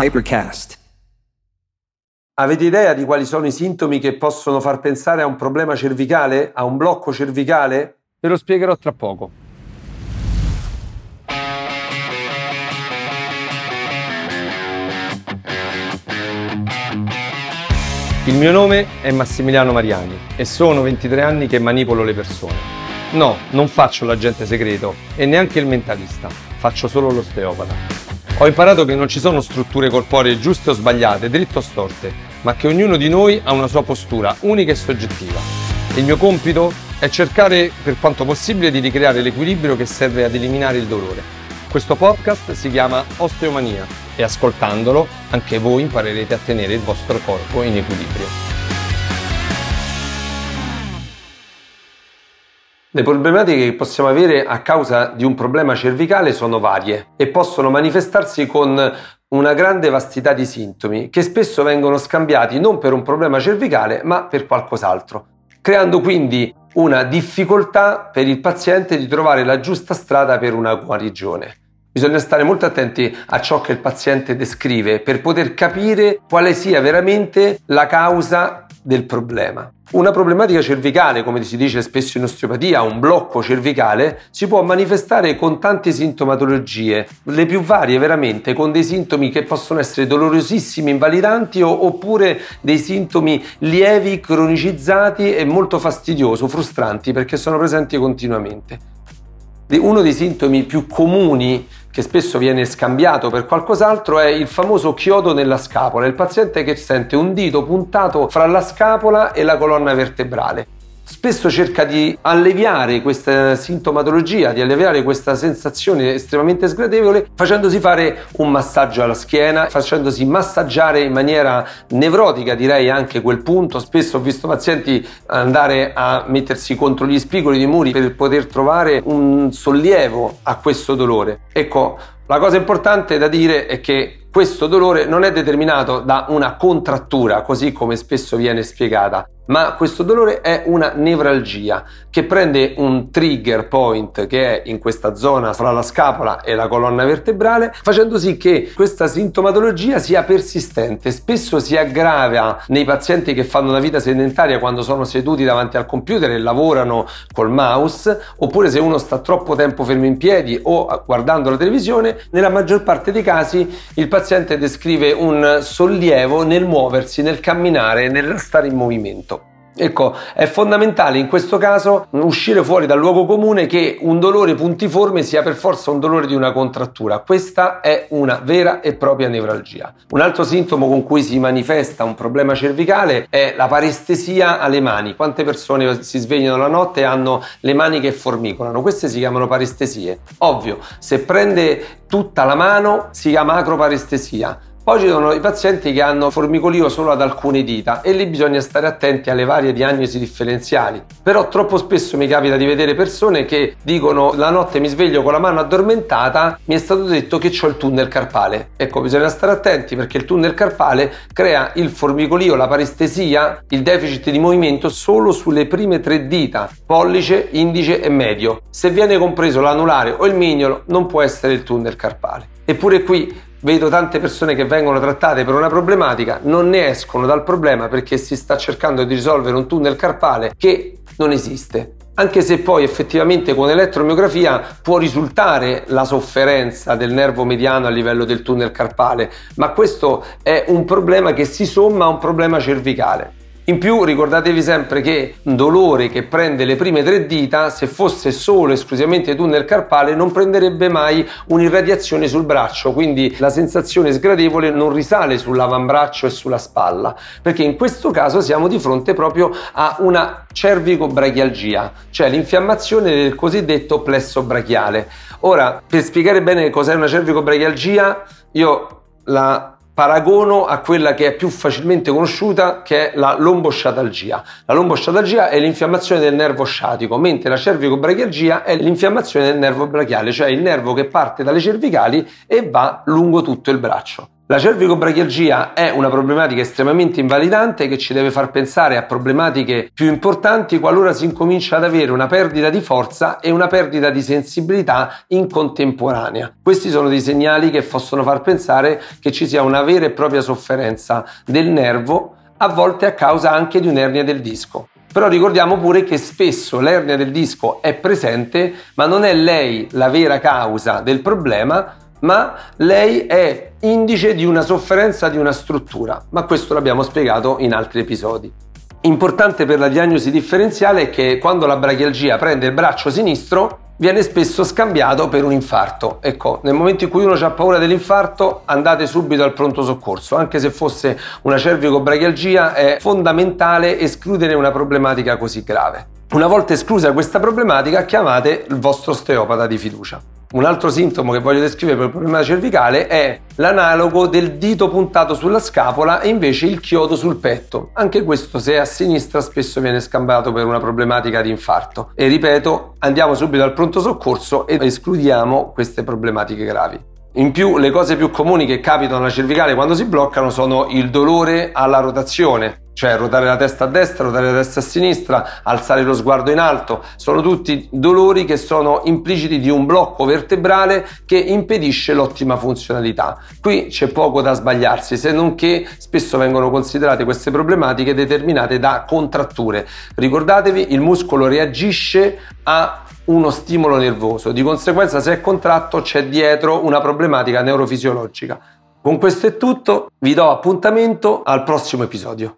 Hypercast. Avete idea di quali sono i sintomi che possono far pensare a un problema cervicale, a un blocco cervicale? Ve lo spiegherò tra poco. Il mio nome è Massimiliano Mariani e sono 23 anni che manipolo le persone. No, non faccio l'agente segreto e neanche il mentalista, faccio solo l'osteopata. Ho imparato che non ci sono strutture corporee giuste o sbagliate, dritte o storte, ma che ognuno di noi ha una sua postura unica e soggettiva. Il mio compito è cercare per quanto possibile di ricreare l'equilibrio che serve ad eliminare il dolore. Questo podcast si chiama Osteomania e ascoltandolo anche voi imparerete a tenere il vostro corpo in equilibrio. Le problematiche che possiamo avere a causa di un problema cervicale sono varie e possono manifestarsi con una grande vastità di sintomi che spesso vengono scambiati non per un problema cervicale ma per qualcos'altro, creando quindi una difficoltà per il paziente di trovare la giusta strada per una guarigione. Bisogna stare molto attenti a ciò che il paziente descrive per poter capire quale sia veramente la causa del problema. Una problematica cervicale, come si dice spesso in osteopatia, un blocco cervicale, si può manifestare con tante sintomatologie, le più varie veramente, con dei sintomi che possono essere dolorosissimi, invalidanti oppure dei sintomi lievi, cronicizzati e molto fastidiosi, frustranti perché sono presenti continuamente. Uno dei sintomi più comuni che spesso viene scambiato per qualcos'altro è il famoso chiodo nella scapola, il paziente che sente un dito puntato fra la scapola e la colonna vertebrale spesso cerca di alleviare questa sintomatologia, di alleviare questa sensazione estremamente sgradevole facendosi fare un massaggio alla schiena, facendosi massaggiare in maniera nevrotica, direi anche quel punto. Spesso ho visto pazienti andare a mettersi contro gli spigoli dei muri per poter trovare un sollievo a questo dolore. Ecco, la cosa importante da dire è che questo dolore non è determinato da una contrattura, così come spesso viene spiegata, ma questo dolore è una nevralgia che prende un trigger point che è in questa zona fra la scapola e la colonna vertebrale, facendo sì che questa sintomatologia sia persistente. Spesso si aggrava nei pazienti che fanno una vita sedentaria quando sono seduti davanti al computer e lavorano col mouse, oppure se uno sta troppo tempo fermo in piedi o guardando la televisione, nella maggior parte dei casi il paziente descrive un sollievo nel muoversi, nel camminare, nel stare in movimento. Ecco, è fondamentale in questo caso uscire fuori dal luogo comune che un dolore puntiforme sia per forza un dolore di una contrattura. Questa è una vera e propria nevralgia. Un altro sintomo con cui si manifesta un problema cervicale è la parestesia alle mani. Quante persone si svegliano la notte e hanno le mani che formicolano? Queste si chiamano parestesie. Ovvio, se prende tutta la mano si chiama acroparestesia poi ci sono i pazienti che hanno formicolio solo ad alcune dita e lì bisogna stare attenti alle varie diagnosi differenziali. Però troppo spesso mi capita di vedere persone che dicono la notte mi sveglio con la mano addormentata, mi è stato detto che ho il tunnel carpale. Ecco, bisogna stare attenti perché il tunnel carpale crea il formicolio, la parestesia, il deficit di movimento solo sulle prime tre dita, pollice, indice e medio. Se viene compreso l'anulare o il mignolo non può essere il tunnel carpale. Eppure qui Vedo tante persone che vengono trattate per una problematica, non ne escono dal problema perché si sta cercando di risolvere un tunnel carpale che non esiste. Anche se poi effettivamente con elettromiografia può risultare la sofferenza del nervo mediano a livello del tunnel carpale, ma questo è un problema che si somma a un problema cervicale. In più ricordatevi sempre che un dolore che prende le prime tre dita, se fosse solo esclusivamente tunnel carpale, non prenderebbe mai un'irradiazione sul braccio, quindi la sensazione sgradevole non risale sull'avambraccio e sulla spalla, perché in questo caso siamo di fronte proprio a una cervicobrachialgia, cioè l'infiammazione del cosiddetto plesso brachiale. Ora, per spiegare bene cos'è una cervicobrachialgia, io la paragono a quella che è più facilmente conosciuta che è la lombosciatalgia. La lombosciatalgia è l'infiammazione del nervo sciatico, mentre la cervicobrachialgia è l'infiammazione del nervo brachiale, cioè il nervo che parte dalle cervicali e va lungo tutto il braccio. La cervicobrachialgia è una problematica estremamente invalidante che ci deve far pensare a problematiche più importanti qualora si incomincia ad avere una perdita di forza e una perdita di sensibilità in contemporanea. Questi sono dei segnali che possono far pensare che ci sia una vera e propria sofferenza del nervo, a volte a causa anche di un'ernia del disco. Però ricordiamo pure che spesso l'ernia del disco è presente, ma non è lei la vera causa del problema, ma lei è indice di una sofferenza di una struttura, ma questo l'abbiamo spiegato in altri episodi. Importante per la diagnosi differenziale è che quando la brachialgia prende il braccio sinistro viene spesso scambiato per un infarto. Ecco, nel momento in cui uno ha paura dell'infarto andate subito al pronto soccorso, anche se fosse una cervicobrachialgia è fondamentale escludere una problematica così grave. Una volta esclusa questa problematica chiamate il vostro osteopata di fiducia. Un altro sintomo che voglio descrivere per il problema cervicale è l'analogo del dito puntato sulla scapola e invece il chiodo sul petto. Anche questo se a sinistra spesso viene scambiato per una problematica di infarto. E ripeto, andiamo subito al pronto soccorso e escludiamo queste problematiche gravi. In più, le cose più comuni che capitano alla cervicale quando si bloccano sono il dolore alla rotazione, cioè ruotare la testa a destra, ruotare la testa a sinistra, alzare lo sguardo in alto, sono tutti dolori che sono impliciti di un blocco vertebrale che impedisce l'ottima funzionalità. Qui c'è poco da sbagliarsi, se non che spesso vengono considerate queste problematiche determinate da contratture. Ricordatevi, il muscolo reagisce a uno stimolo nervoso, di conseguenza se è contratto c'è dietro una problematica neurofisiologica. Con questo è tutto, vi do appuntamento al prossimo episodio.